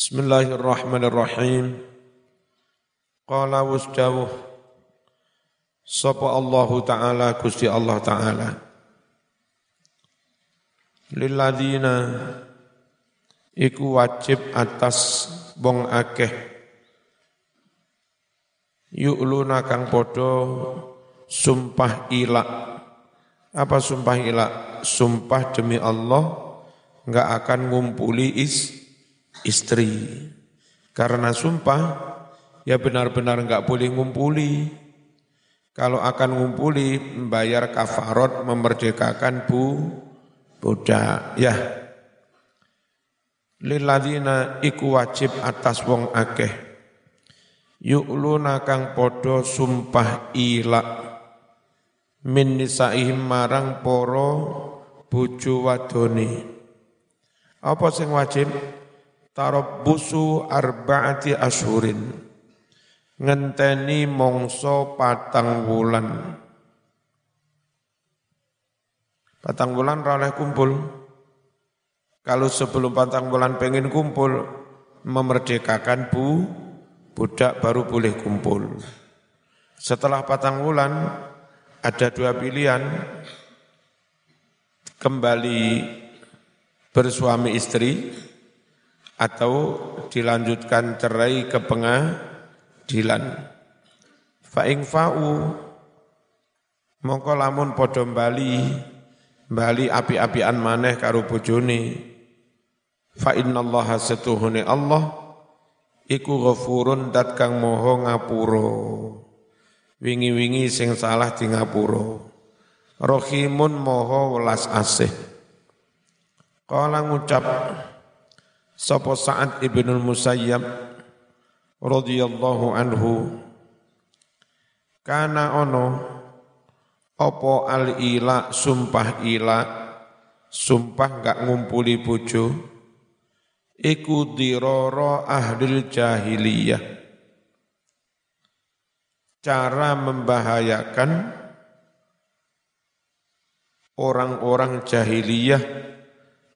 Bismillahirrahmanirrahim. Qala wasdawuh Sapa Allah Ta'ala Gusti Allah Ta'ala Lilladina Iku wajib atas wong akeh Yu'luna kang podo Sumpah ilak Apa sumpah ilak? Sumpah demi Allah Enggak akan ngumpuli is istri. Karena sumpah, ya benar-benar enggak boleh ngumpuli. Kalau akan ngumpuli, membayar kafarot, memerdekakan bu, budak. Ya, Liladina iku wajib atas wong akeh. Yu'luna kang podo sumpah ilak. Min nisaihim marang poro bojo wadoni. Apa sing wajib? Tarabbusu arba'ati ashurin. Ngenteni mongso patang wulan. Patang wulan oleh kumpul. Kalau sebelum patang bulan pengen kumpul memerdekakan bu budak baru boleh kumpul. Setelah patang bulan ada dua pilihan. Kembali bersuami istri atau dilanjutkan cerai ke pengadilan. Fa'ing fa'u mongko lamun padha bali bali api-apian maneh karo bojone. Fa innallaha satuhune Allah iku ghafurun dat kang moho ngapura. Wingi-wingi sing salah di ngapura. Rahimun moho welas asih. Kala ngucap Sapa Sa'ad ibnul Musayyab radhiyallahu anhu. Kana ono opo al ila sumpah ila sumpah gak ngumpuli bojo iku diroro ahli jahiliyah. Cara membahayakan orang-orang jahiliyah.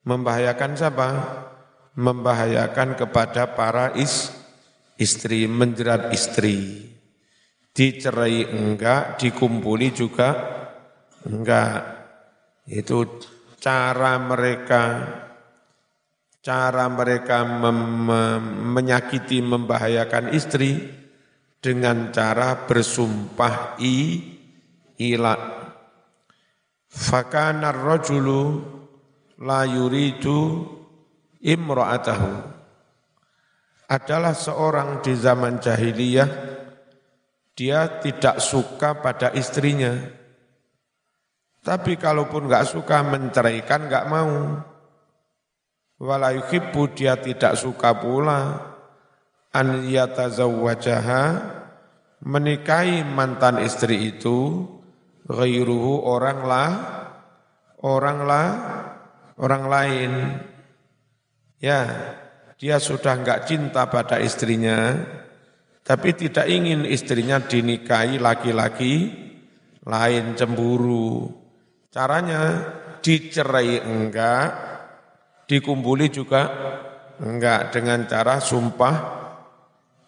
Membahayakan siapa? Membahayakan kepada para is, istri, menjerat istri. Dicerai enggak, dikumpuli juga enggak. Itu cara mereka cara mereka mem, menyakiti, membahayakan istri dengan cara bersumpah i ila. Fakana rajulu la yuridu imra'atahu. Adalah seorang di zaman jahiliyah dia tidak suka pada istrinya. Tapi kalaupun nggak suka menceraikan nggak mau. Walayuhibbu dia tidak suka pula. An yatazawwajaha menikahi mantan istri itu ghairuhu orang lah orang lah orang lain Ya, dia sudah enggak cinta pada istrinya, tapi tidak ingin istrinya dinikahi laki-laki lain cemburu. Caranya dicerai enggak, dikumpuli juga enggak dengan cara sumpah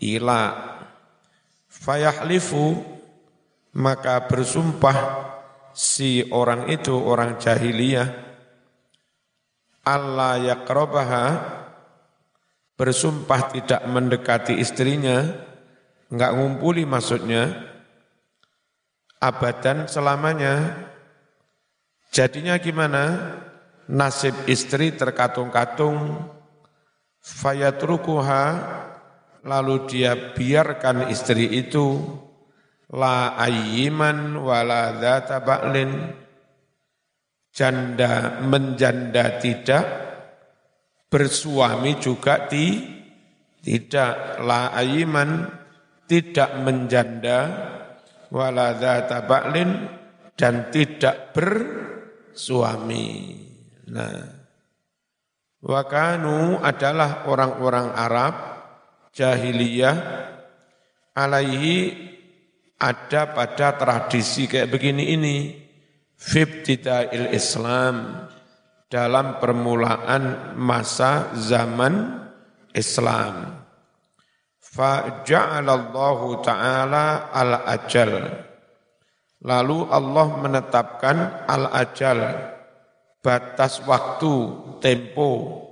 ila. Fayahlifu maka bersumpah si orang itu orang jahiliyah Allah yakrobaha bersumpah tidak mendekati istrinya, enggak ngumpuli maksudnya, abadan selamanya. Jadinya gimana? Nasib istri terkatung-katung, fayatrukuha, lalu dia biarkan istri itu, la ayyiman wala dhata janda menjanda tidak, bersuami juga ti, tidak. La ayiman tidak menjanda wala ba'lin dan tidak bersuami. Nah, wakanu adalah orang-orang Arab jahiliyah alaihi ada pada tradisi kayak begini ini fibtida'il Islam dalam permulaan masa zaman Islam. Faja'alallahu ta'ala al-ajal. Lalu Allah menetapkan al-ajal, batas waktu, tempo.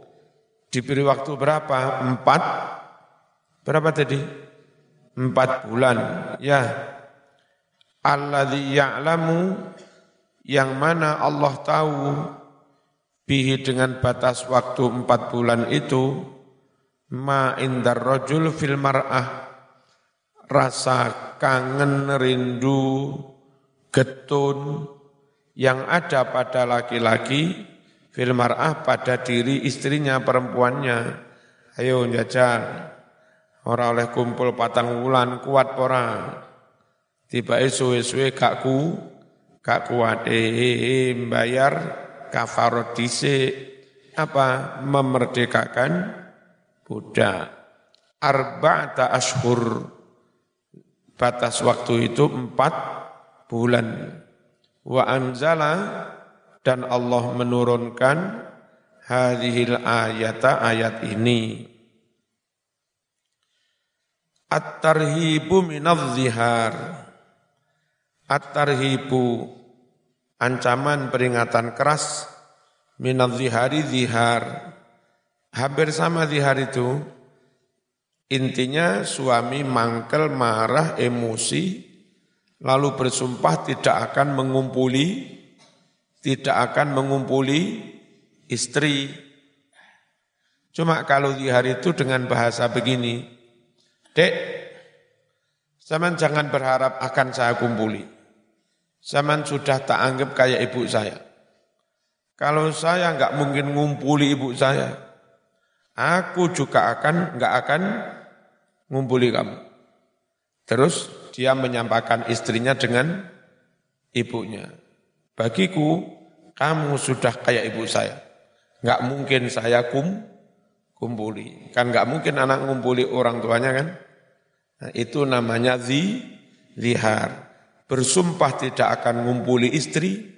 Diberi waktu berapa? Empat. Berapa tadi? Empat bulan. Ya. Alladhi ya'lamu yang mana Allah tahu bihi dengan batas waktu empat bulan itu ma indar rojul fil mar'ah rasa kangen rindu getun yang ada pada laki-laki fil mar'ah pada diri istrinya perempuannya. Ayo jajal. Orang oleh kumpul patang bulan kuat pora tiba suwe-suwe gak ku gak kuat eh bayar kafarot dhisik. Apa? Memerdekakan budak. Arba'ata ashur batas waktu itu empat bulan. Wa anzala dan Allah menurunkan hadhil ayata ayat ini. At-tarhibu minadh zihar At-tarhibu ancaman peringatan keras minadh zihari zihar. Hampir sama zihar itu. Intinya suami mangkel, marah, emosi, lalu bersumpah tidak akan mengumpuli, tidak akan mengumpuli istri. Cuma kalau zihar itu dengan bahasa begini, Dek, zaman jangan berharap akan saya kumpuli. Zaman sudah tak anggap kayak ibu saya. Kalau saya nggak mungkin ngumpuli ibu saya, aku juga akan nggak akan ngumpuli kamu. Terus dia menyampaikan istrinya dengan ibunya. Bagiku, kamu sudah kayak ibu saya. Nggak mungkin saya kum, kumpuli. Kan nggak mungkin anak ngumpuli orang tuanya kan. Nah, itu namanya zi, zihar bersumpah tidak akan ngumpuli istri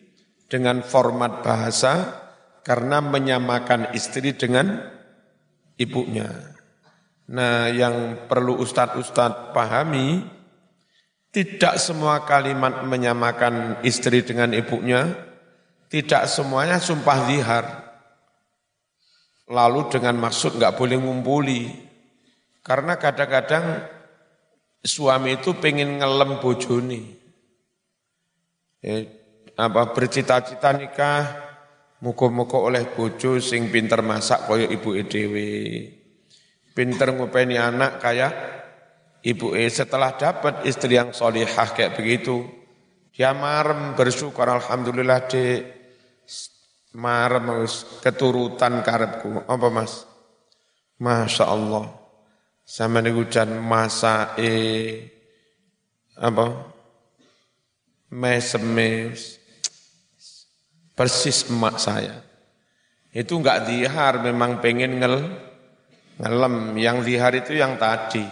dengan format bahasa karena menyamakan istri dengan ibunya. Nah, yang perlu ustadz-ustadz pahami, tidak semua kalimat menyamakan istri dengan ibunya, tidak semuanya sumpah zihar. Lalu dengan maksud nggak boleh ngumpuli. Karena kadang-kadang suami itu pengen ngelem bojoni eh, apa bercita-cita nikah muka-muka oleh bojo sing pinter masak kaya ibu dhewe. Pinter ngupeni anak kayak ibu e setelah dapat istri yang solihah kayak begitu dia marem bersyukur alhamdulillah dek marem keturutan karepku. Apa mas? Masya Allah. Sama nih hujan masa eh apa mesem persis emak saya. Itu enggak dihar, memang pengen ngel, ngelem. Yang dihar itu yang tadi.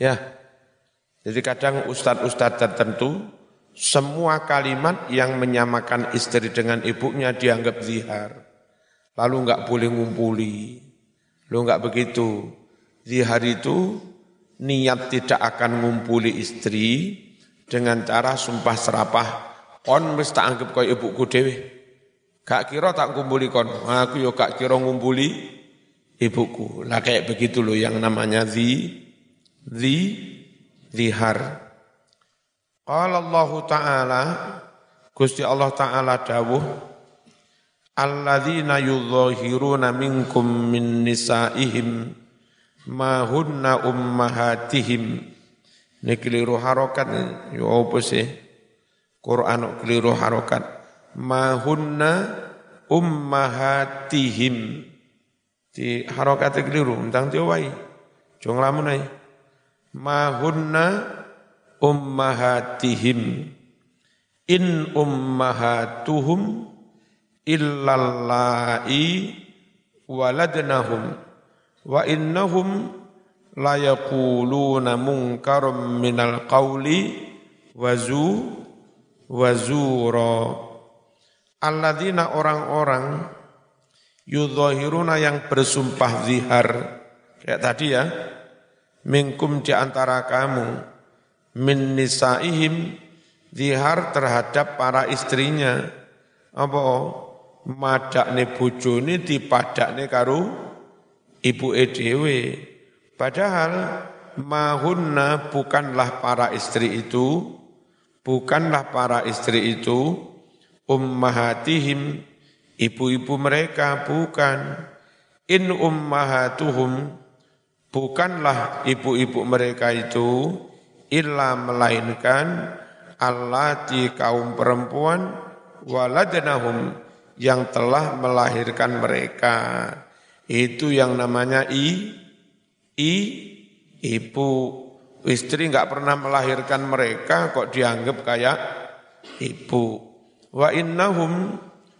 Ya, jadi kadang ustadz-ustadz tertentu, semua kalimat yang menyamakan istri dengan ibunya dianggap zihar. Lalu enggak boleh ngumpuli. Lo enggak begitu. Zihar itu niat tidak akan ngumpuli istri, dengan cara sumpah serapah. Kon wis tak anggap kaya ibuku dhewe. Gak kira tak kumpuli kon. Aku yo gak kira ngumpuli ibuku. Lah kayak begitu loh yang namanya zi zi zihar. Qala Allah taala Gusti Allah taala dawuh alladzina yudhahiruna minkum min nisaihim ma hunna ummahatihim ini keliru harokat, ya apa sih? Quran keliru harokat. Mahunna ummahatihim. Di harokat keliru, tentang tiwai. Jong lamun ai. Mahunna ummahatihim. In ummahatuhum illallai waladnahum wa innahum la yaquluna munkarum minal qawli wazu wazura alladzina orang-orang yudhahiruna yang bersumpah zihar. Kayak tadi ya. Minkum di antara kamu min nisaihim zihar terhadap para istrinya. Apa? Madakne bojone dipadakne karo ibu dhewe padahal mahunna bukanlah para istri itu bukanlah para istri itu ummahatihim ibu-ibu mereka bukan. In ummahatuhum bukanlah ibu-ibu mereka itu illa melainkan allati kaum perempuan waladnahum yang telah melahirkan mereka. Itu yang namanya i i ibu. Istri nggak pernah melahirkan mereka kok dianggap kayak ibu. Wa innahum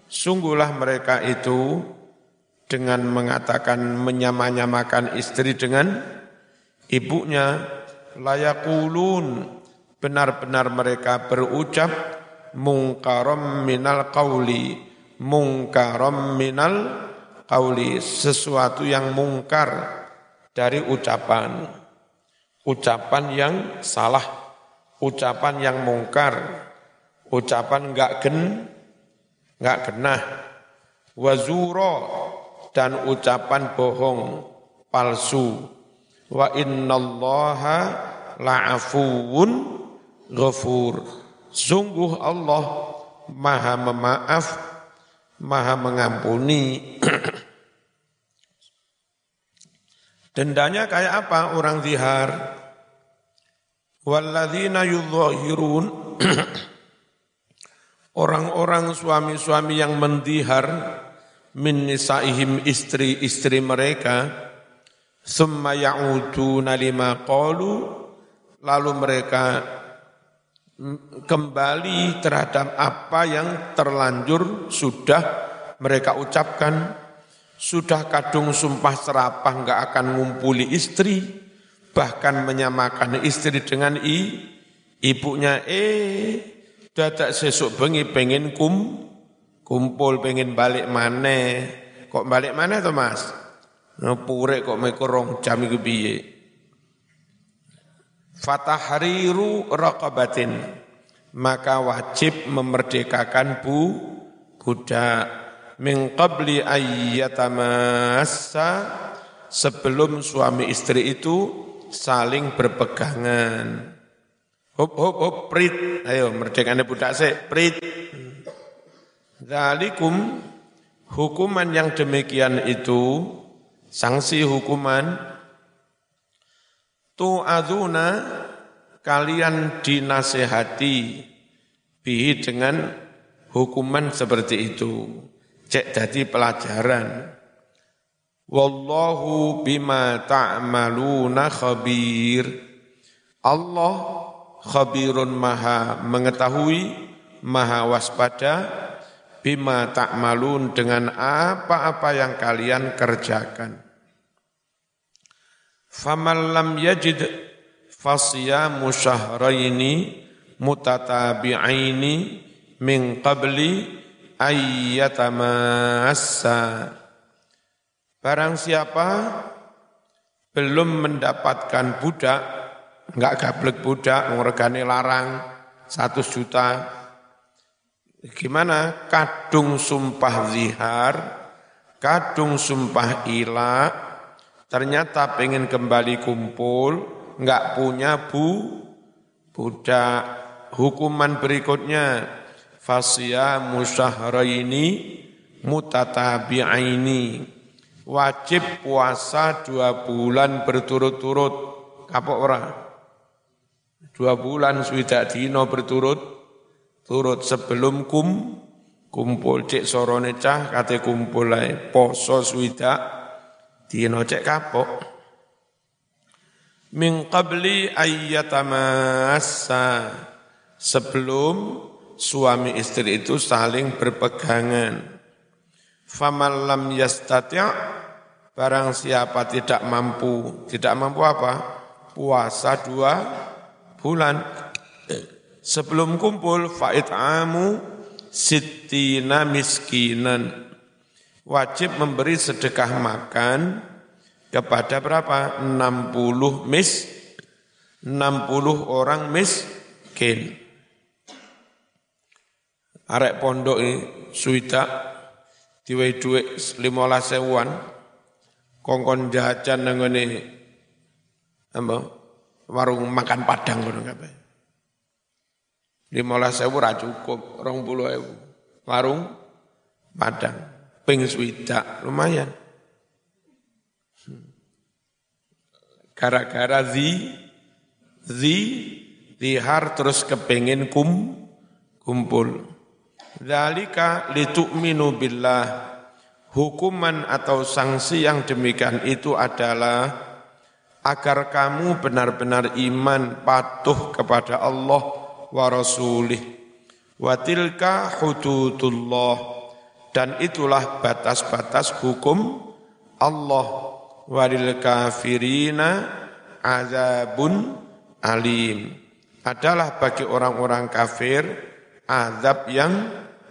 sungguhlah mereka itu dengan mengatakan menyamanyamakan istri dengan ibunya. Layakulun benar-benar mereka berucap mungkarom minal qauli mungkarom minal qauli sesuatu yang mungkar dari ucapan ucapan yang salah ucapan yang mungkar ucapan enggak gen enggak genah wazuro dan ucapan bohong palsu. Wa innallaha la'afuwun ghafur. Sungguh Allah maha memaaf maha mengampuni dendanya kayak apa? Orang zihar. Walladzina yudhahirun. Orang-orang suami-suami yang mendihar min nisaihim istri-istri mereka. Summa ya'uduna lima qalu. Lalu mereka kembali terhadap apa yang terlanjur sudah mereka ucapkan sudah kadung sumpah serapah nggak akan ngumpuli istri bahkan menyamakan istri dengan i ibunya eh dadak sesuk bengi pengen kum kumpul pengen balik mana kok balik mana tuh mas? Ngepure kok mekorong jam iku piye? Fatahriru raqabatin. Maka wajib memerdekakan bu budak min qabli ayyatamassa sebelum suami istri itu saling berpegangan. Hop hop hop prit. Ayo merdekane budak sik prit. Zalikum hukuman yang demikian itu sanksi hukuman tu'adzuna kalian dinasehati bihi dengan hukuman seperti itu cek jadi pelajaran wallahu bima ta'maluna khabir Allah khabirun maha mengetahui maha waspada bima ta'malun dengan apa-apa yang kalian kerjakan. Faman lam yajid fasiyamu syahraini mutatabi'aini min qabli ayyatamassa. Barang siapa belum mendapatkan budak, enggak gablek budak, ngregane larang satu juta, Gimana? Kadung sumpah zihar, kadung sumpah ila, ternyata pengen kembali kumpul, nggak punya bu, budak. Hukuman berikutnya, fasya musyahraini mutatabi'aini. Wajib puasa dua bulan berturut-turut. Kapok orang? Dua bulan sudah dino berturut turut sebelum kum kumpul cek sorone cah kate kumpul ae poso swidak dino cek kapok min qabli ayyatamassa sebelum suami istri itu saling berpegangan. Faman lam yastati' barang siapa tidak mampu. Tidak mampu apa? Puasa dua bulan. Sebelum kumpul amu sitina miskinan. Wajib memberi sedekah makan kepada berapa? 60 mis 60 orang miskin. Arek pondok ini suita diwei duit 15 sewuan kongkon jajan nang ngene warung makan padang ngono kabeh. 15 sewu ra cukup, 20 ewu. Warung padang ping swidak lumayan. Gara-gara zi zi dihar terus kepengin kum kumpul. Dzalika litu'minu billah. Hukuman atau sanksi yang demikian itu adalah agar kamu benar-benar iman patuh kepada Allah wa rasulih. Wa hududullah dan itulah batas-batas hukum Allah walil kafirina azabun alim adalah bagi orang-orang kafir azab yang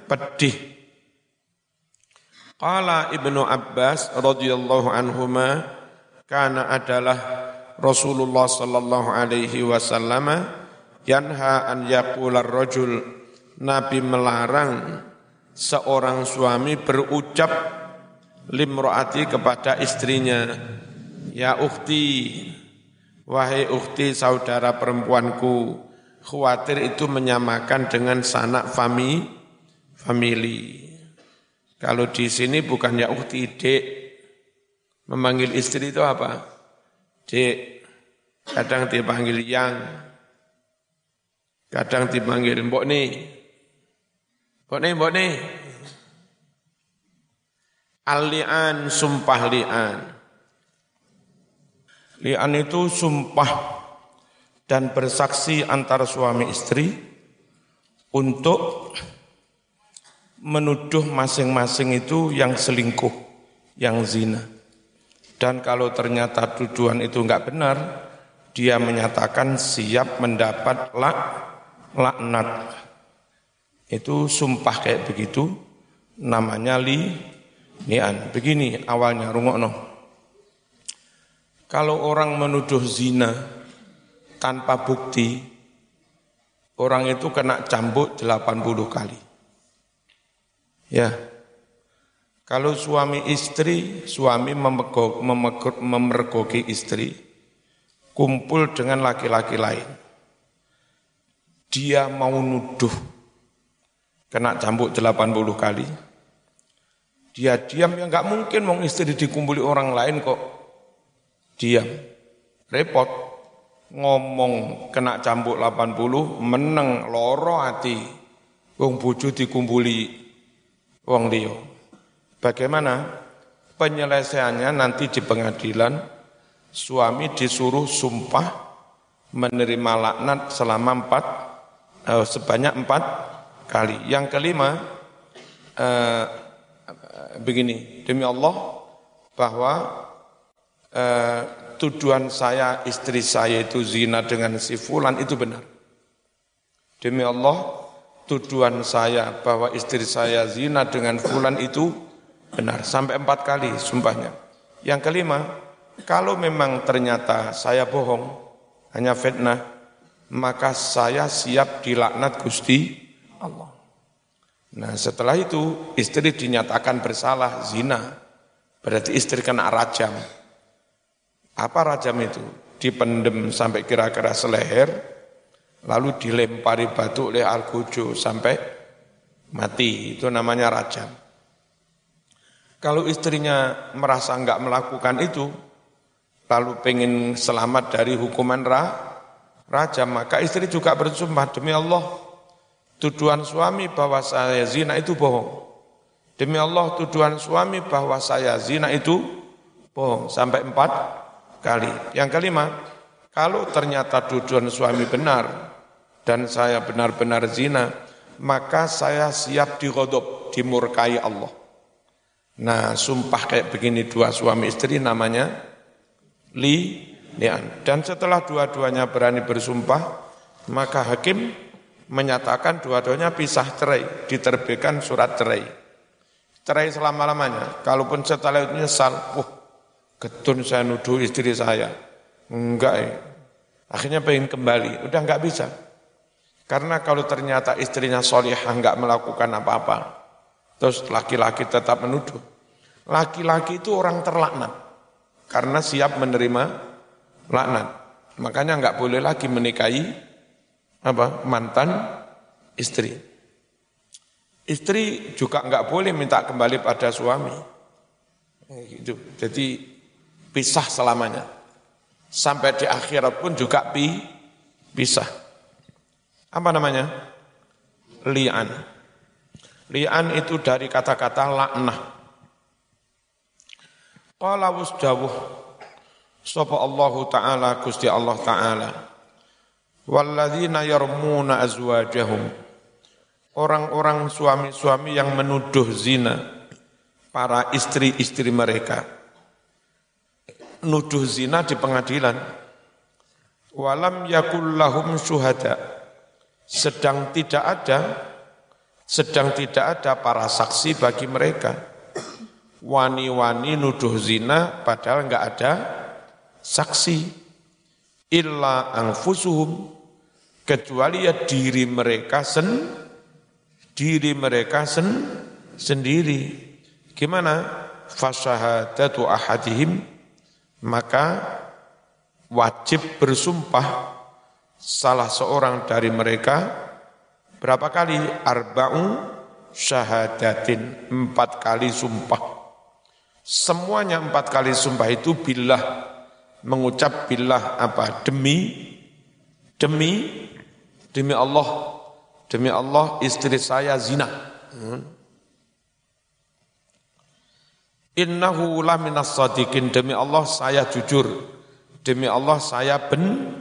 pedih. Qala Ibnu Abbas radhiyallahu anhuma kana adalah Rasulullah sallallahu alaihi wasallam yanha an yaqular rajul Nabi melarang seorang suami berucap limroati kepada istrinya ya ukhti wahai ukhti saudara perempuanku khawatir itu menyamakan dengan sanak fami family. Kalau di sini bukan ya ukti dek, memanggil istri itu apa? Dek, kadang dipanggil yang, kadang dipanggil mbok nih, mbok nih, mbok nih. Al-li'an, sumpah li'an. Li'an itu sumpah dan bersaksi antara suami istri untuk menuduh masing-masing itu yang selingkuh, yang zina. Dan kalau ternyata tuduhan itu enggak benar, dia menyatakan siap mendapat lak, laknat. Itu sumpah kayak begitu, namanya li nian. Begini awalnya rungokno. Kalau orang menuduh zina tanpa bukti, orang itu kena cambuk 80 kali. Ya. Kalau suami istri, suami memergoki istri, kumpul dengan laki-laki lain. Dia mau nuduh, kena cambuk 80 kali. Dia diam, ya nggak mungkin mau istri dikumpuli orang lain kok. Diam, repot. Ngomong kena cambuk 80, meneng, loro hati. Wong bojo dikumpuli wong liya. Bagaimana penyelesaiannya nanti di pengadilan suami disuruh sumpah menerima laknat selama empat eh, sebanyak empat kali. Yang kelima eh, begini demi Allah bahwa eh, tuduhan saya istri saya itu zina dengan si fulan itu benar. Demi Allah tuduhan saya bahwa istri saya zina dengan fulan itu benar. Sampai empat kali sumpahnya. Yang kelima, kalau memang ternyata saya bohong, hanya fitnah, maka saya siap dilaknat Gusti Allah. Nah setelah itu istri dinyatakan bersalah zina, berarti istri kena rajam. Apa rajam itu? Dipendem sampai kira-kira seleher, lalu dilempari batu oleh Al-Gujo sampai mati. Itu namanya rajam. Kalau istrinya merasa enggak melakukan itu, lalu pengen selamat dari hukuman ra, rajam, maka istri juga bersumpah, demi Allah, tuduhan suami bahwa saya zina itu bohong. Demi Allah, tuduhan suami bahwa saya zina itu bohong. Sampai empat kali. Yang kelima, kalau ternyata tuduhan suami benar, dan saya benar-benar zina, maka saya siap digodop, dimurkai Allah. Nah, sumpah kayak begini dua suami istri namanya li lian. Dan setelah dua-duanya berani bersumpah, maka hakim menyatakan dua-duanya pisah cerai, diterbitkan surat cerai. cerai selama-lamanya. Kalaupun setelah itu nyesal, wah getun saya nuduh istri saya. Enggak ya. Akhirnya pengen kembali, udah enggak bisa. Karena kalau ternyata istrinya solihah enggak melakukan apa-apa, terus laki-laki tetap menuduh. Laki-laki itu orang terlaknat, karena siap menerima laknat. Makanya enggak boleh lagi menikahi apa mantan istri. Istri juga enggak boleh minta kembali pada suami. Gitu. Jadi pisah selamanya. Sampai di akhirat pun juga pi, pisah. Apa namanya? Li'an. Li'an itu dari kata-kata laknah. Qala wusdawuh. Sapa Allah Ta'ala, Gusti Allah Ta'ala. Walladzina yarmuna azwajahum. Orang-orang suami-suami yang menuduh zina para istri-istri mereka. Nuduh zina di pengadilan. Walam yakullahum syuhada. Sedang tidak ada, sedang tidak ada para saksi bagi mereka. Wani-wani nuduh zina padahal enggak ada saksi. Illa anfusuhum kecuali ya diri mereka sen diri mereka sen sendiri Gimana? Fasahadatu ahadihim maka wajib bersumpah salah seorang dari mereka berapa kali? Arba'u syahadatin, empat kali sumpah. Semuanya empat kali sumpah itu billah, mengucap billah apa? Demi, demi, demi Allah, demi Allah istri saya zina. Hmm. Innahu laminas sadiqin demi Allah saya jujur. Demi Allah saya ben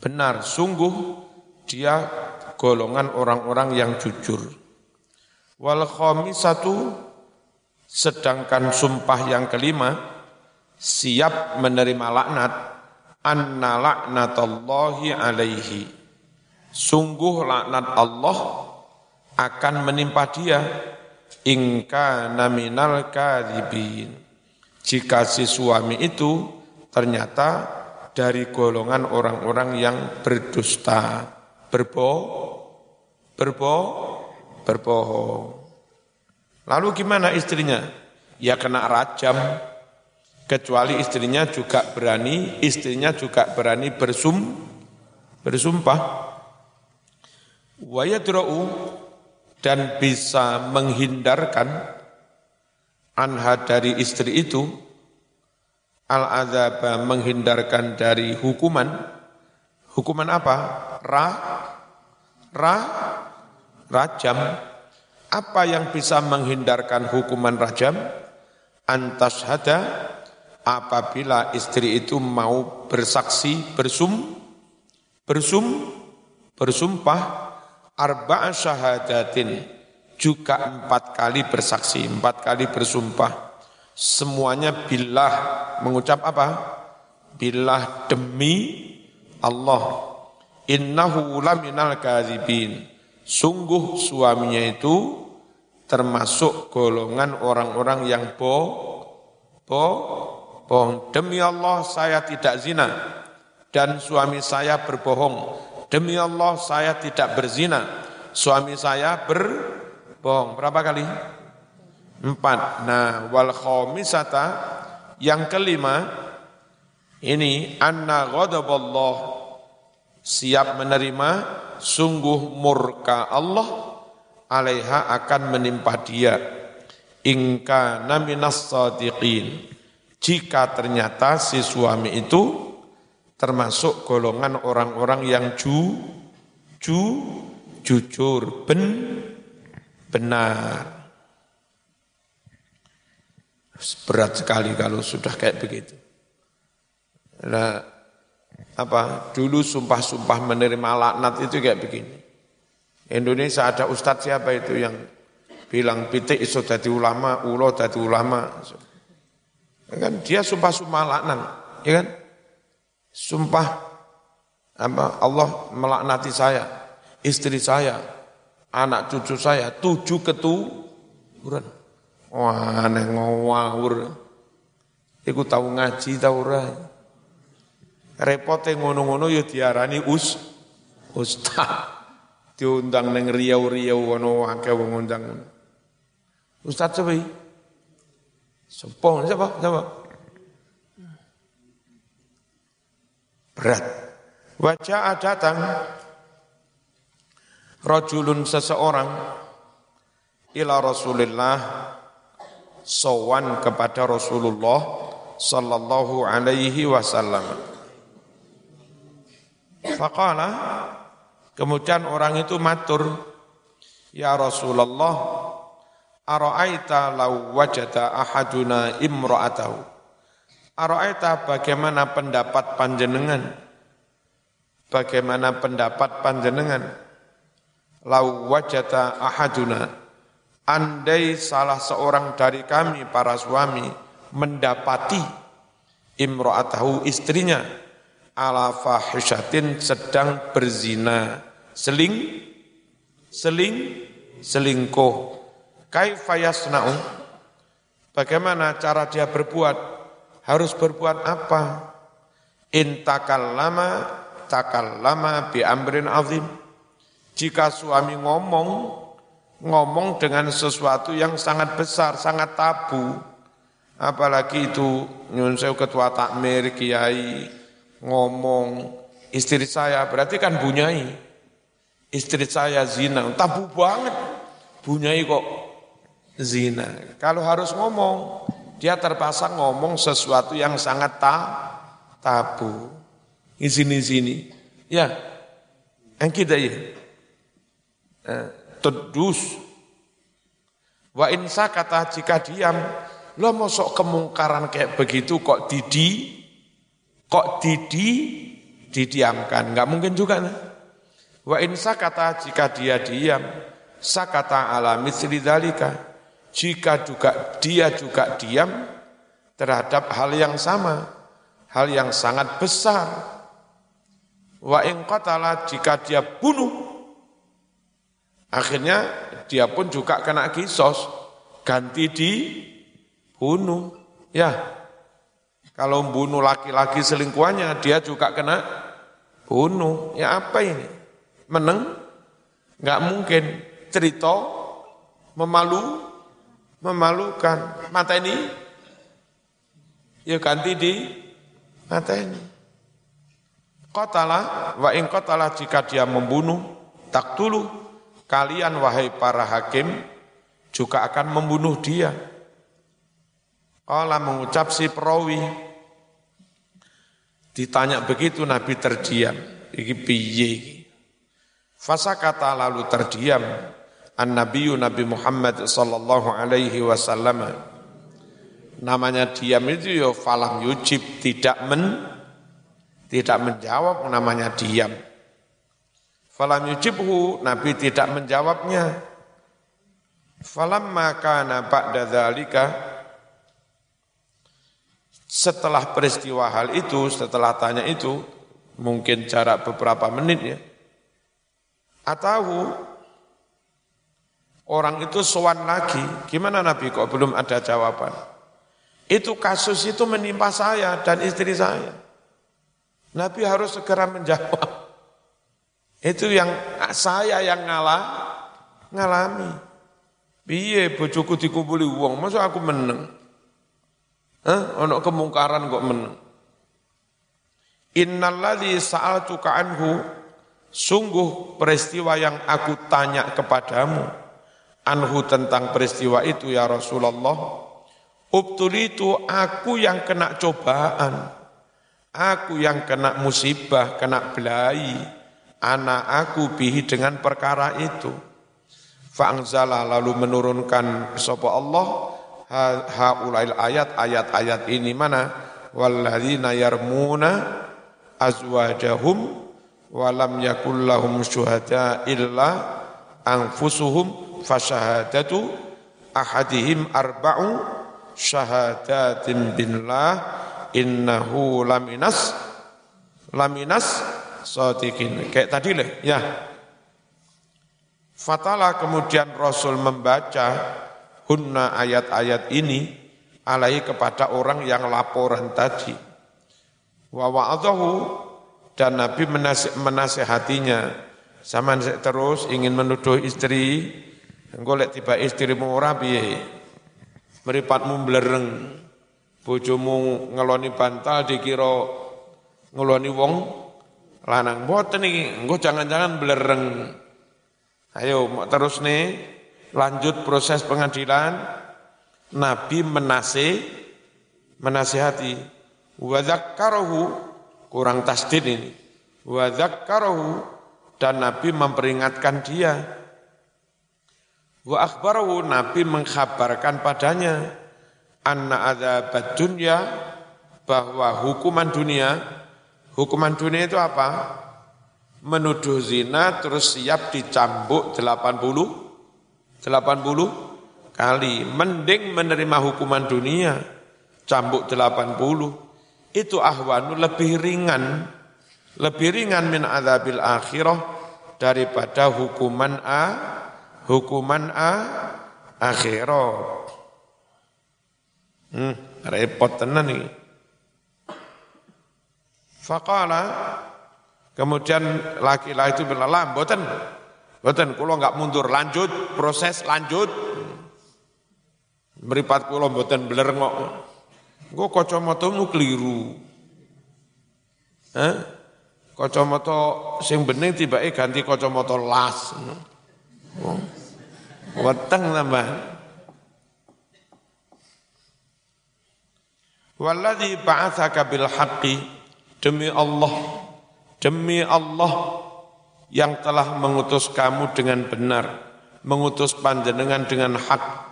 benar. Sungguh dia golongan orang-orang yang jujur. Wal khamisatu sedangkan sumpah yang kelima siap menerima laknat anna laknatallahi alaihi. Sungguh laknat Allah akan menimpa dia ingka naminal kadibin. Jika si suami itu ternyata dari golongan orang-orang yang berdusta, berbo, berbo, berbohong. Lalu gimana istrinya? Ya kena rajam. Kecuali istrinya juga berani, istrinya juga berani bersum, bersumpah. Wa yadra'u dan bisa menghindarkan anha dari istri itu al azab menghindarkan dari hukuman. Hukuman apa? Ra ra rajam. Apa yang bisa menghindarkan hukuman rajam? Antas hada apabila istri itu mau bersaksi bersum bersum bersumpah arba'a syahadatin juga empat kali bersaksi, empat kali bersumpah. Semuanya billah mengucap apa? Billah demi Allah. Innahu laminal kadzibin. Sungguh suaminya itu termasuk golongan orang-orang yang bo, bo, bohong. Demi Allah saya tidak zina dan suami saya berbohong demi Allah saya tidak berzina, suami saya berbohong. Berapa kali? Empat. Nah, wal khamisata yang kelima ini anna ghadaballah siap menerima sungguh murka Allah alaiha akan menimpa dia ingka naminas sadiqin jika ternyata si suami itu termasuk golongan orang-orang yang ju, ju, jujur, ben, benar. Berat sekali kalau sudah kayak begitu. Nah, apa dulu sumpah-sumpah menerima laknat itu kayak begini. Indonesia ada ustadz siapa itu yang bilang pitik iso jadi ulama, ulo jadi ulama. Kan dia sumpah-sumpah laknat, ya kan? Sumpah apa Allah melaknati saya, istri saya, anak cucu saya, tujuh keturunan. Wah, aneh ngawur. Iku tahu ngaji tahu ora. Repote ngono-ngono ya diarani us ustaz. Diundang neng riau-riau ngono akeh wong undang. Ustaz sepi. Sopo siapa? Siapa? Berat. Wajah datang rajulun seseorang ila Rasulillah sowan kepada Rasulullah sallallahu alaihi wasallam. Faqala kemudian orang itu matur Ya Rasulullah ara'aita law wajada ahaduna imra'atahu Ara'aita bagaimana pendapat panjenengan? Bagaimana pendapat panjenengan? Lau wajada ahaduna. Andai salah seorang dari kami para suami mendapati imro'atahu istrinya ala fahishatin sedang berzina seling seling selingkuh. Kaifa yasna'u? Bagaimana cara dia berbuat harus berbuat apa intakal lama takal lama bi amrin azim jika suami ngomong ngomong dengan sesuatu yang sangat besar, sangat tabu. Apalagi itu nyun ketua takmir kiai ngomong istri saya berarti kan bunyai. Istri saya zina, tabu banget. Bunyai kok zina. Kalau harus ngomong, dia terpaksa ngomong sesuatu yang sangat ta, tabu. Di sini-sini. Ya, yang kita ya. Eh, tedus. Wa insa kata jika diam, lo mosok kemungkaran kayak begitu kok didi, kok didi, didiamkan. Enggak mungkin juga. Nah. Wa insa kata jika dia diam, sakata ala misli dalika. Jika juga dia juga diam terhadap hal yang sama, hal yang sangat besar. Wa in jika dia bunuh Akhirnya dia pun juga kena kisos, ganti di bunuh. Ya, kalau bunuh laki-laki selingkuhannya, dia juga kena bunuh. Ya apa ini? Meneng? Enggak mungkin. Cerita memalu, memalukan. Mata ini, ya ganti di mata ini. Kotalah, wa ing kotalah jika dia membunuh, tak dulu kalian wahai para hakim juga akan membunuh dia. Allah mengucap si perawi, ditanya begitu Nabi terdiam, iki piye Fasa kata lalu terdiam, an Nabiyu Nabi Muhammad sallallahu alaihi wasallam. Namanya diam itu ya falam yujib, tidak men tidak menjawab namanya diam. Falam yujibhu, Nabi tidak menjawabnya. Falamma kana ba'da dzalika setelah peristiwa hal itu, setelah tanya itu, mungkin jarak beberapa menit ya. Atau orang itu sowan lagi, gimana Nabi kok belum ada jawaban? Itu kasus itu menimpa saya dan istri saya. Nabi harus segera menjawab. Itu yang saya yang ngalah, ngalami. Piye bojoku dikumpuli uang, masa aku meneng? Hah? Ono kemungkaran kok meneng. Innalladzi sa'altuka anhu sungguh peristiwa yang aku tanya kepadamu anhu tentang peristiwa itu ya Rasulullah. Itu aku yang kena cobaan. Aku yang kena musibah kena belai. Anak aku bihi dengan perkara itu. Fa'angzala lalu menurunkan sapa Allah haulail ayat ayat-ayat ini mana? Walladzina yarmuna azwajahum walam yakul lahum syuhada illa anfusuhum fasyahadatu ahadihim arba'u syahadatin billah innahu laminas laminas sotikin. Kayak tadi lah, ya. Fatalah kemudian Rasul membaca hunna ayat-ayat ini alai kepada orang yang laporan tadi. Wa wa'adahu dan Nabi menasehatinya. Sama terus ingin menuduh istri, golek tiba istrimu ora piye. Meripatmu blereng, bojomu ngeloni bantal dikira ngeloni wong lanang. Mboten iki, engko jangan-jangan blereng. Ayo terus nih lanjut proses pengadilan Nabi menase menasihati wa kurang tasdid ini wa dan Nabi memperingatkan dia wa akhbarahu Nabi mengkhabarkan padanya anna adzabad dunya bahwa hukuman dunia hukuman dunia itu apa menuduh zina terus siap dicambuk 80 80 kali. Mending menerima hukuman dunia, cambuk 80. Itu ahwanu lebih ringan. Lebih ringan min azabil akhirah daripada hukuman A, hukuman A akhirat. Hmm, repot tenan nih. Faqala kemudian laki-laki itu bilang, "Mboten, mboten kula enggak mundur, lanjut, proses lanjut." Meripat kula mboten beler kok. Engko kacamatamu keliru. Hah? Kacamata sing bening tibake ganti kacamata las. Oh. Weteng tambah. Walladzi ba'atsaka bil haqqi demi Allah demi Allah yang telah mengutus kamu dengan benar mengutus panjenengan dengan hak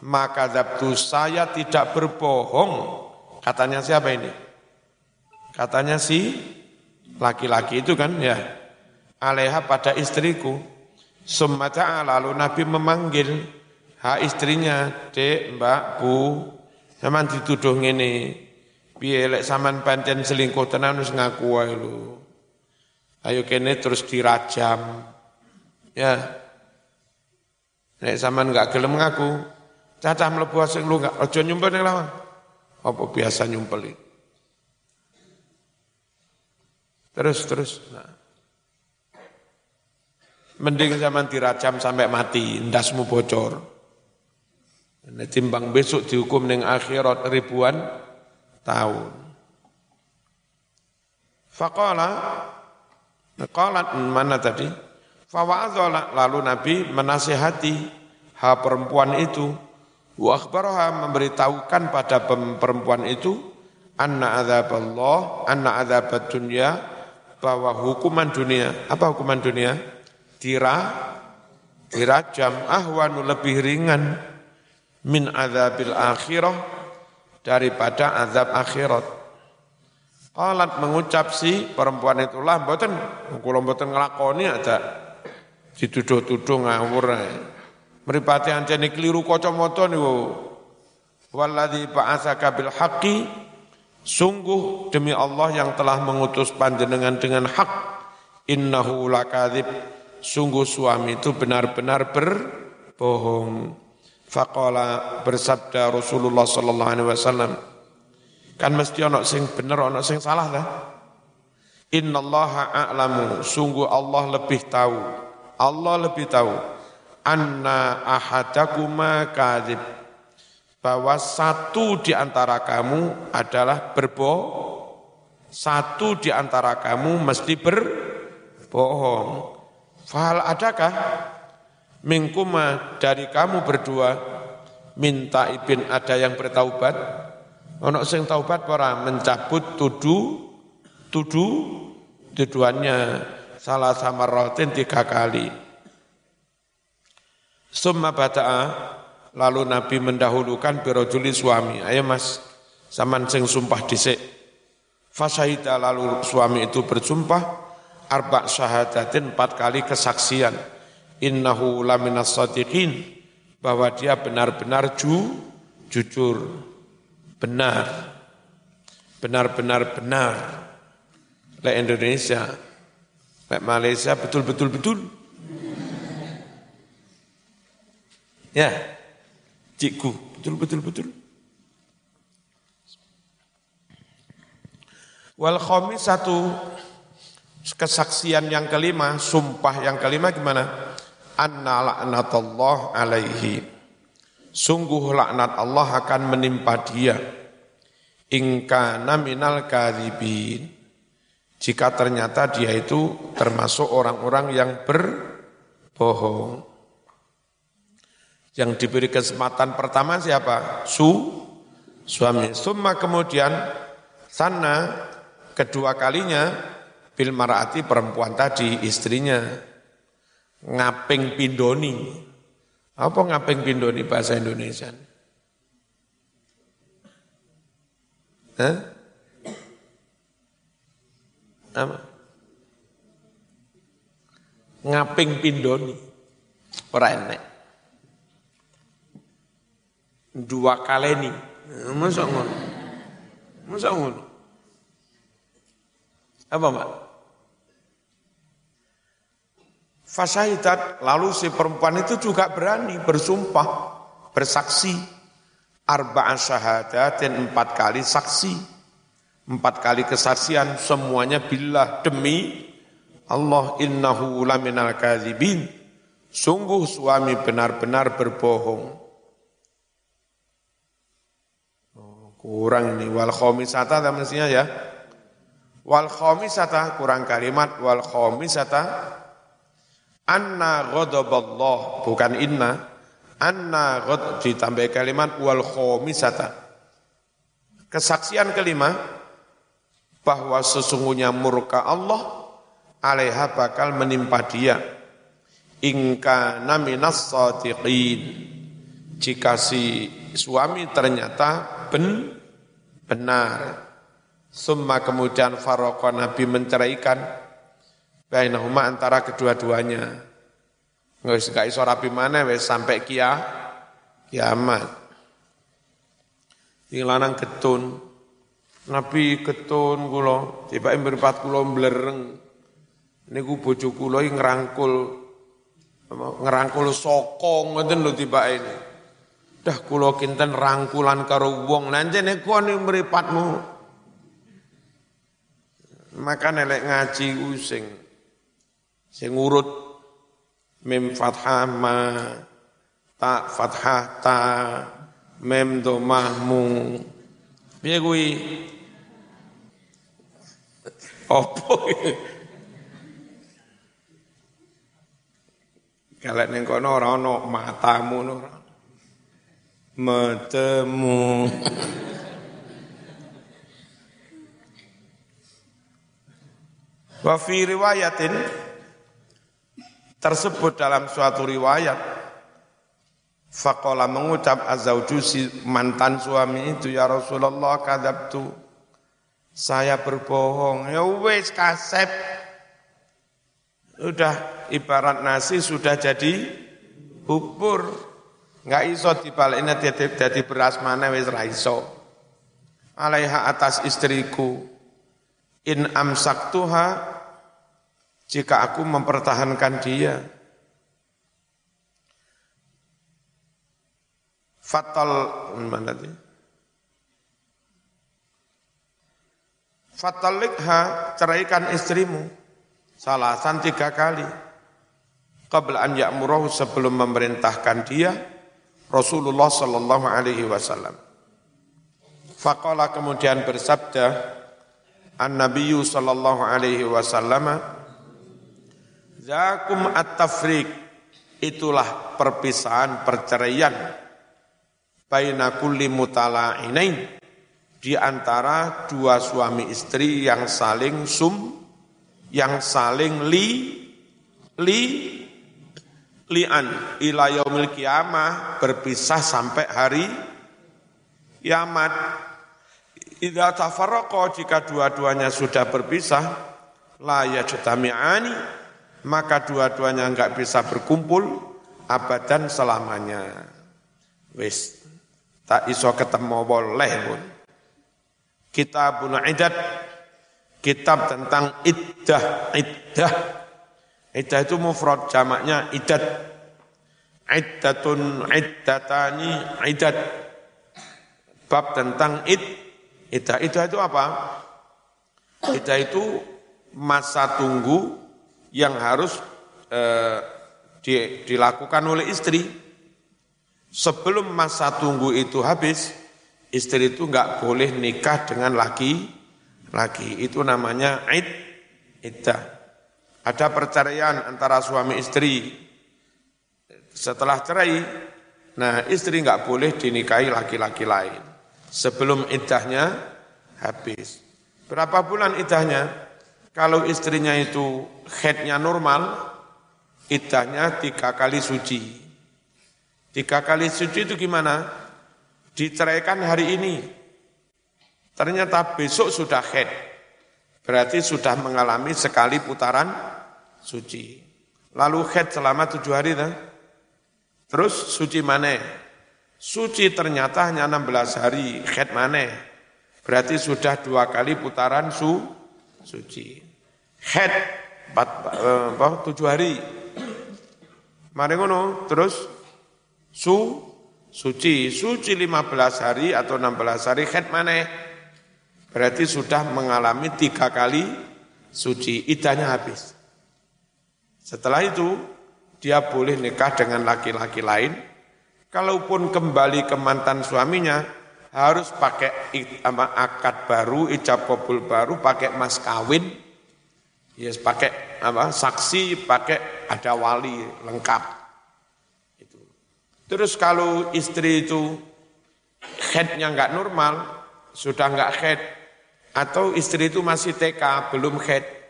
maka zabtu saya tidak berbohong. Katanya siapa ini? Katanya si laki-laki itu kan ya. Aleha pada istriku. Sumata lalu Nabi memanggil ha istrinya, Dek, Mbak, Bu, zaman dituduh ini. Piye lek sampean pancen selingkuh tenan wis ngaku wae lho. Ayo kene terus dirajam. Ya. Nek sampean enggak gelem ngaku, Cacah mlebu sing lu enggak aja nyumpel ning lawan. Apa biasa nyumpeli. Terus terus. Nah. Mending zaman dirajam sampai mati, ndasmu bocor. Nah, timbang besok dihukum ning akhirat ribuan tahun. Faqala Qalat mana tadi? Fawa'adha lalu Nabi menasihati ha perempuan itu Wa akhbaraha memberitahukan pada perempuan itu anna Allah, anna adzab dunia bahwa hukuman dunia, apa hukuman dunia? Tira dirajam ahwanu lebih ringan min adzabil akhirah daripada azab akhirat. Qalat mengucap si perempuan itulah mboten kula mboten nglakoni ada dituduh-tuduh ngawur. Meripati ancene keliru kacamata niku. Walladzi ba'atsaka bil haqqi sungguh demi Allah yang telah mengutus panjenengan dengan hak innahu lakadzib sungguh suami itu benar-benar berbohong. Faqala bersabda Rasulullah sallallahu alaihi wasallam kan mesti ana sing bener ana sing salah ta? Innallaha a'lamu sungguh Allah lebih tahu. Allah lebih tahu anna ahadakuma kadzib bahwa satu di antara kamu adalah berbohong satu di antara kamu mesti berbohong fahal adakah? Mingkuma dari kamu berdua minta ibin ada yang bertaubat? Ono sing taubat para mencabut tuduh tuduh tuduhannya. Salah sama rotin tiga kali. Summa bata'a lalu Nabi mendahulukan birojuli suami. Ayo mas, saman sing sumpah disik. Fasahita lalu suami itu bersumpah arba syahadatin empat kali kesaksian. Innahu laminas sadiqin bahwa dia benar-benar ju, jujur, benar, benar-benar benar. Le Indonesia, le Malaysia betul-betul betul. Ya, Cikgu, betul betul. Wal satu kesaksian yang kelima, sumpah yang kelima gimana? Anna la'natullah alaihi. Sungguh laknat Allah akan menimpa dia. Ingka naminal kadhibin. Jika ternyata dia itu termasuk orang-orang yang berbohong. Yang diberi kesempatan pertama siapa? Su, suami. Summa kemudian sana kedua kalinya bil marati perempuan tadi istrinya ngaping pindoni. Apa ngaping pindoni bahasa Indonesia? Hah? Apa? Ngaping pindoni. Ora enek. Dua kali nih. Masa ngono? Masa ngono? Apa mbak? Fasyahidat, lalu si perempuan itu juga berani bersumpah, bersaksi. Arba'an dan empat kali saksi. Empat kali kesaksian, semuanya billah demi Allah innahu laminal kadhibin. Sungguh suami benar-benar berbohong. Oh, kurang ini, wal khomisata mestinya ya. Wal khomisata kurang kalimat wal khomisata anna ghadaballah bukan inna. Anna ghad ditambah kalimat wal khomisata. Kesaksian kelima bahwa sesungguhnya murka Allah alaiha bakal menimpa dia. Ingka naminas sadiqin. Jika si suami ternyata ben, benar. Summa kemudian faroko Nabi menceraikan bainahuma antara kedua-duanya. Nggak gak iso rapi mana wes sampai kia kiamat. Yang lanang ketun, Nabi ketun kulo, tiba berempat kulo belereng. Niku bojo kulo ngerangkul ngerangkul sokong ngoten lho tiba ini. Dah kulo kinten rangkulan karo wong, nanti niku ane meripatmu maka nelek ngaji using sing urut mim fathah ma ta fathah ta mem domahmu piye kuwi? Opo kalau ning kono ora ana matamu ora metemu. Wa riwayatin tersebut dalam suatu riwayat Faqala mengucap azauju si mantan suami itu ya Rasulullah kadabtu saya berbohong. Ya wes kasep. Udah ibarat nasi sudah jadi bubur. Nggak iso dibaliknya jadi beras mana wes raiso alaiha atas istriku. In amsaktuha jika aku mempertahankan dia. Fatal mana tadi? Fatalikha ceraikan istrimu salasan tiga kali. Qabla an ya'murahu sebelum memerintahkan dia Rasulullah sallallahu alaihi wasallam. Faqala kemudian bersabda, An-Nabi sallallahu alaihi wasallam Zakum at-tafriq. Itulah perpisahan perceraian baina kulli mutala'inain. Di antara dua suami istri yang saling sum yang saling li li lian. Ila yaumil kiamah berpisah sampai hari kiamat. Idza tafarraqa jika dua-duanya sudah berpisah la yajtami'ani maka dua-duanya enggak bisa berkumpul abadan selamanya. Wis tak iso ketemu boleh pun. Kitabun idat kitab tentang iddah iddah. Iddah itu mufrad jamaknya idat. Iddatun iddatani iddat bab tentang id. Iddah iddah itu apa? Iddah itu masa tunggu yang harus eh, di, dilakukan oleh istri sebelum masa tunggu itu habis istri itu nggak boleh nikah dengan laki laki itu namanya id iddah ada perceraian antara suami istri setelah cerai, nah istri nggak boleh dinikahi laki-laki lain sebelum idahnya habis. Berapa bulan idahnya? Kalau istrinya itu headnya normal, idahnya tiga kali suci. Tiga kali suci itu gimana? Diceraikan hari ini. Ternyata besok sudah head. Berarti sudah mengalami sekali putaran suci. Lalu head selama tujuh hari. Nah? Terus suci mana? Suci ternyata hanya 16 hari, khed mana? Berarti sudah dua kali putaran su, suci. Khed empat, apa, tujuh hari. Mari ngono, terus su, suci. Suci 15 hari atau 16 hari, khed mana? Berarti sudah mengalami tiga kali suci, idahnya habis. Setelah itu, dia boleh nikah dengan laki-laki lain. Kalaupun kembali ke mantan suaminya, harus pakai akad baru, ijab kabul baru, pakai mas kawin, yes, pakai apa, saksi, pakai ada wali lengkap. Itu. Terus kalau istri itu headnya nggak normal, sudah nggak head, atau istri itu masih TK, belum head,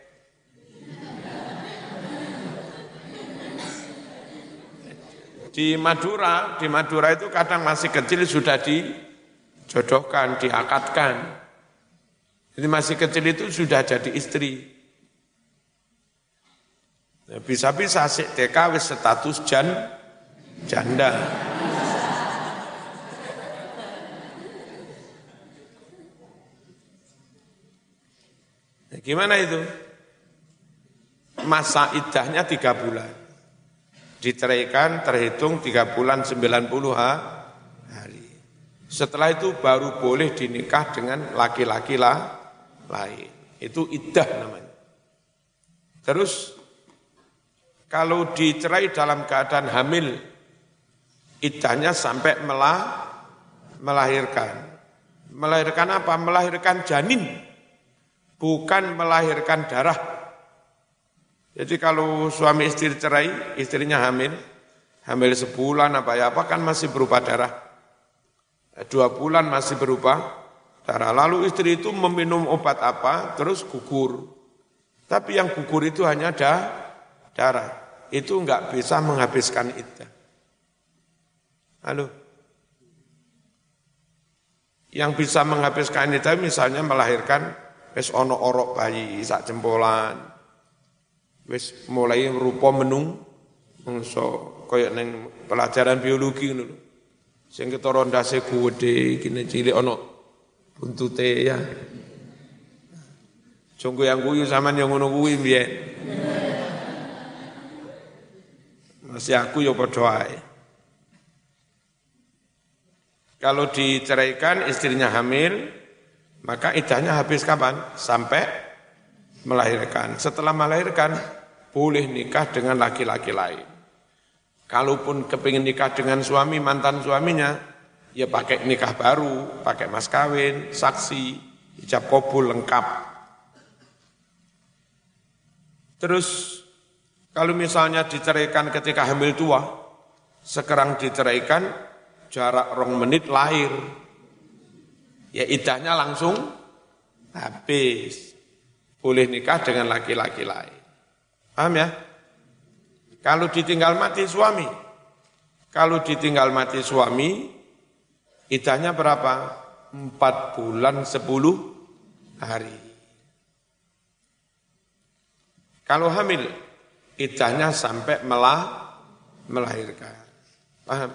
Di Madura, di Madura itu kadang masih kecil sudah dijodohkan, diakatkan. Jadi masih kecil itu sudah jadi istri. Ya, bisa-bisa sik TK wis status jan janda. Ya, gimana itu? Masa idahnya tiga bulan. Diceraikan terhitung tiga bulan sembilan puluh hari. Setelah itu baru boleh dinikah dengan laki-laki lah lain. Itu iddah namanya. Terus kalau dicerai dalam keadaan hamil, iddahnya sampai melah, melahirkan. Melahirkan apa? Melahirkan janin, bukan melahirkan darah. Jadi kalau suami istri cerai, istrinya hamil, hamil sebulan apa ya apa kan masih berupa darah. Dua bulan masih berupa darah. Lalu istri itu meminum obat apa, terus gugur. Tapi yang gugur itu hanya ada darah. Itu enggak bisa menghabiskan itu. Halo? Yang bisa menghabiskan itu misalnya melahirkan wis ono orok bayi sak jempolan, wis mulai rupa menung mongso kaya neng pelajaran biologi ngono lho sing ketara ndase gede kene cilik ana buntute ya Jonggo yang guyu sampean yang ngono kuwi mbiyen. Masih aku ya ae. Kalau diceraikan istrinya hamil, maka idahnya habis kapan? Sampai melahirkan. Setelah melahirkan, boleh nikah dengan laki-laki lain. Kalaupun kepingin nikah dengan suami, mantan suaminya, ya pakai nikah baru, pakai mas kawin, saksi, ijab kabul lengkap. Terus kalau misalnya diceraikan ketika hamil tua, sekarang diceraikan jarak rong menit lahir, ya idahnya langsung habis boleh nikah dengan laki-laki lain. Paham ya? Kalau ditinggal mati suami, kalau ditinggal mati suami, idahnya berapa? Empat bulan sepuluh hari. Kalau hamil, idahnya sampai melah, melahirkan. Paham?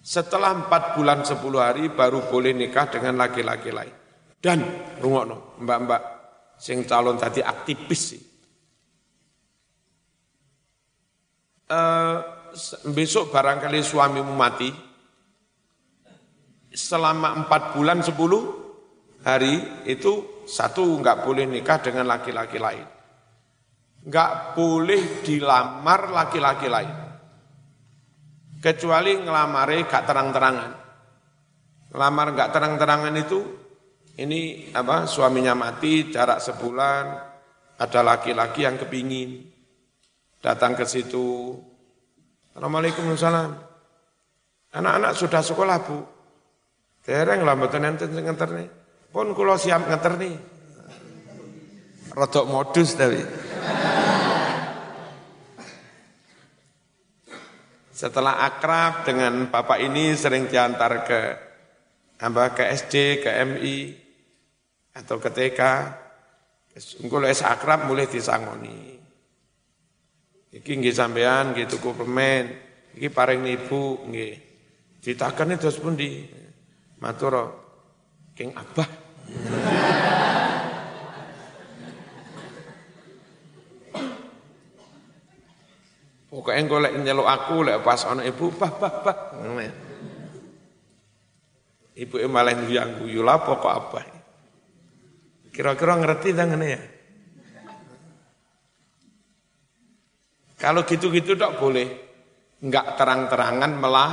Setelah empat bulan sepuluh hari baru boleh nikah dengan laki-laki lain. Dan, rungokno, mbak-mbak, sing calon tadi aktivis sih. Uh, besok barangkali suamimu mati, selama empat bulan sepuluh hari itu satu nggak boleh nikah dengan laki-laki lain. Nggak boleh dilamar laki-laki lain. Kecuali ngelamare gak terang-terangan. Lamar nggak terang-terangan itu ini apa suaminya mati jarak sebulan ada laki-laki yang kepingin datang ke situ. Assalamualaikum salam anak-anak sudah sekolah bu. Dereng lah betul nanti ngeter nih pun kulo siap ngeter nih rodok modus tapi setelah akrab dengan bapak ini sering diantar ke apa ke SD, ke MI, atau ketika engko es akrab mulai disangoni. Iki nggih sampean nggih tuku permen, iki paring nibu nggih. Ditakeni terus pundi? Matur King Abah. Pokoknya golek nyeluk aku lek pas ana ibu bah bah bah. Ibu malah yang guyu lapo kok abah. Kira-kira ngerti tangan ya? Kalau gitu-gitu tak boleh. Enggak terang-terangan melah,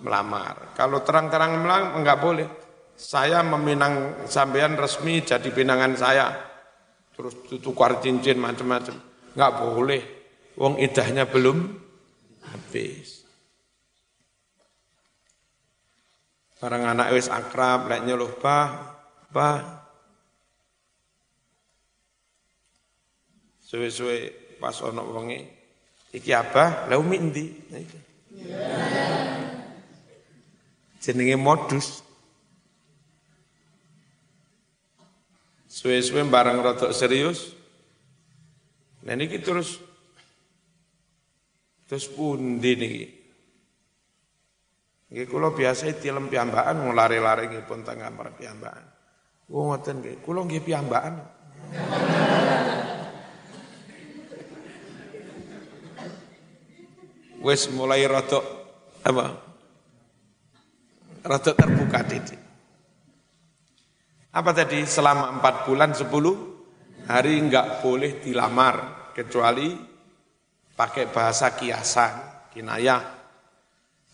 melamar. Kalau terang-terangan melamar enggak boleh. Saya meminang sampean resmi jadi pinangan saya. Terus tukar cincin macam-macam. Enggak boleh. Wong idahnya belum habis. Barang anak wis akrab, lek nyuluh bah, bah, Suwe-suwe pas ana wonge iki abah, lha umi endi? Jenenge modus. Suwe-suwe barang rotok serius. Nah niki terus terus pundi niki? Nggih kula biasa tilem piyambakan nglare-lare nggih pun tengah piyambakan. Oh ngoten nggih, kula nggih piyambakan. wis mulai rada apa? Rada terbuka titik. Apa tadi? Selama empat bulan sepuluh hari enggak boleh dilamar kecuali pakai bahasa kiasan, kinayah.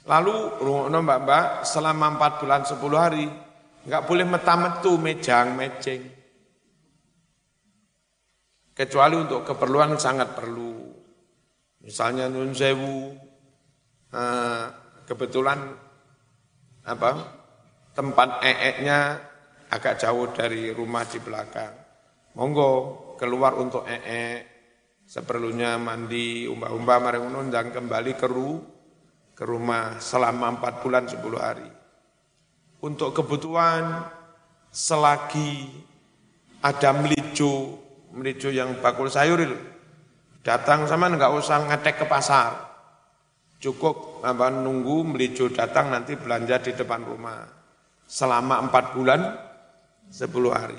Lalu rumah mbak-mbak selama empat bulan sepuluh hari enggak boleh metametu mejang mejeng. Kecuali untuk keperluan sangat perlu. Misalnya Nun Sewu, eh, kebetulan apa tempat ee-nya agak jauh dari rumah di belakang. Monggo keluar untuk ee, seperlunya mandi, umbah-umbah, mari dan kembali ke, ru, ke rumah selama empat bulan sepuluh hari. Untuk kebutuhan selagi ada melicu, melicu yang bakul sayur Datang sama nggak usah ngetek ke pasar. Cukup apa, nunggu melijo datang nanti belanja di depan rumah. Selama empat bulan, sepuluh hari.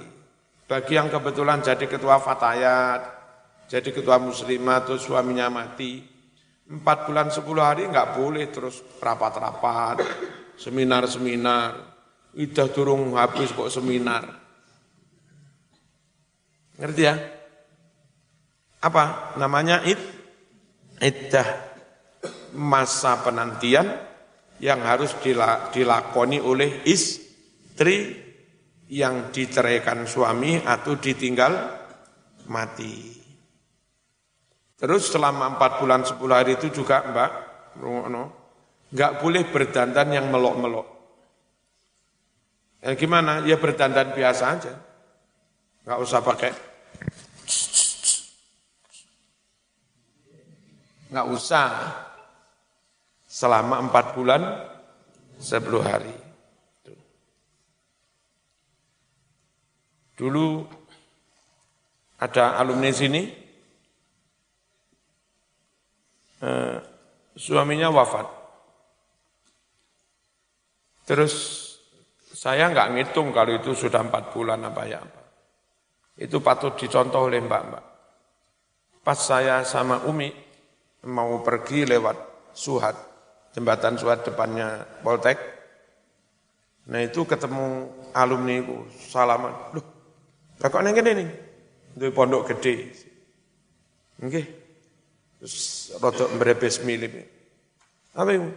Bagi yang kebetulan jadi ketua fatayat, jadi ketua muslimah atau suaminya mati, empat bulan sepuluh hari nggak boleh terus rapat-rapat, seminar-seminar, idah turung habis kok seminar. Ngerti ya? apa namanya id iddah masa penantian yang harus dilakoni oleh istri yang diceraikan suami atau ditinggal mati. Terus selama empat bulan sepuluh hari itu juga mbak, nggak boleh berdandan yang melok-melok. Ya gimana? Ya berdandan biasa aja. Nggak usah pakai Nggak usah. Selama empat bulan, sepuluh hari. Dulu ada alumni sini, eh, suaminya wafat. Terus saya nggak ngitung kalau itu sudah empat bulan apa ya apa. Itu patut dicontoh oleh mbak-mbak. Pas saya sama Umi, mau pergi lewat Suhat, jembatan Suhat depannya Poltek. Nah itu ketemu alumni ku salaman. Loh, kok ini nih? Itu pondok gede. Oke. Terus rodok merebes milip. Apa itu?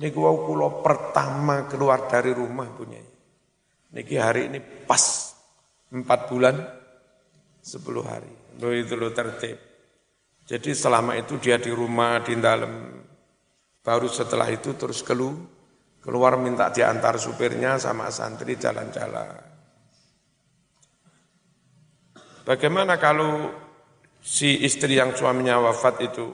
Niku wau kula pertama keluar dari rumah punya. Niki hari ini pas empat bulan sepuluh hari. Lo itu lo tertib. Jadi selama itu dia di rumah di dalam. Baru setelah itu terus keluar keluar minta diantar supirnya sama santri jalan-jalan. Bagaimana kalau si istri yang suaminya wafat itu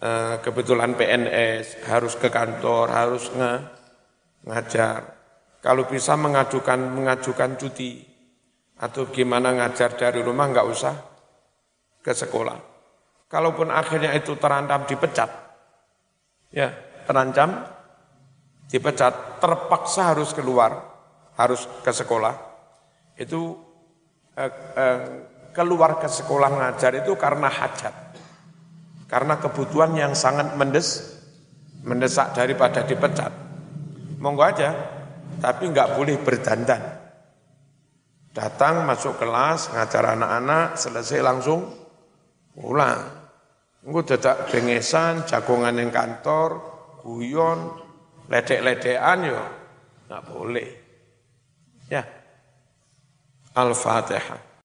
eh, kebetulan PNS harus ke kantor, harus nge, ngajar. Kalau bisa mengajukan mengajukan cuti atau gimana ngajar dari rumah nggak usah ke sekolah. Kalaupun akhirnya itu terancam dipecat, ya terancam dipecat, terpaksa harus keluar, harus ke sekolah, itu eh, eh, keluar ke sekolah ngajar itu karena hajat, karena kebutuhan yang sangat mendes, mendesak daripada dipecat. Monggo aja, tapi nggak boleh berdandan. Datang masuk kelas, ngajar anak-anak, selesai langsung pulang. Engko dadak bengesan, jagongan yang kantor, guyon, ledek-ledekan yo nggak boleh. Ya. Al-Fatihah.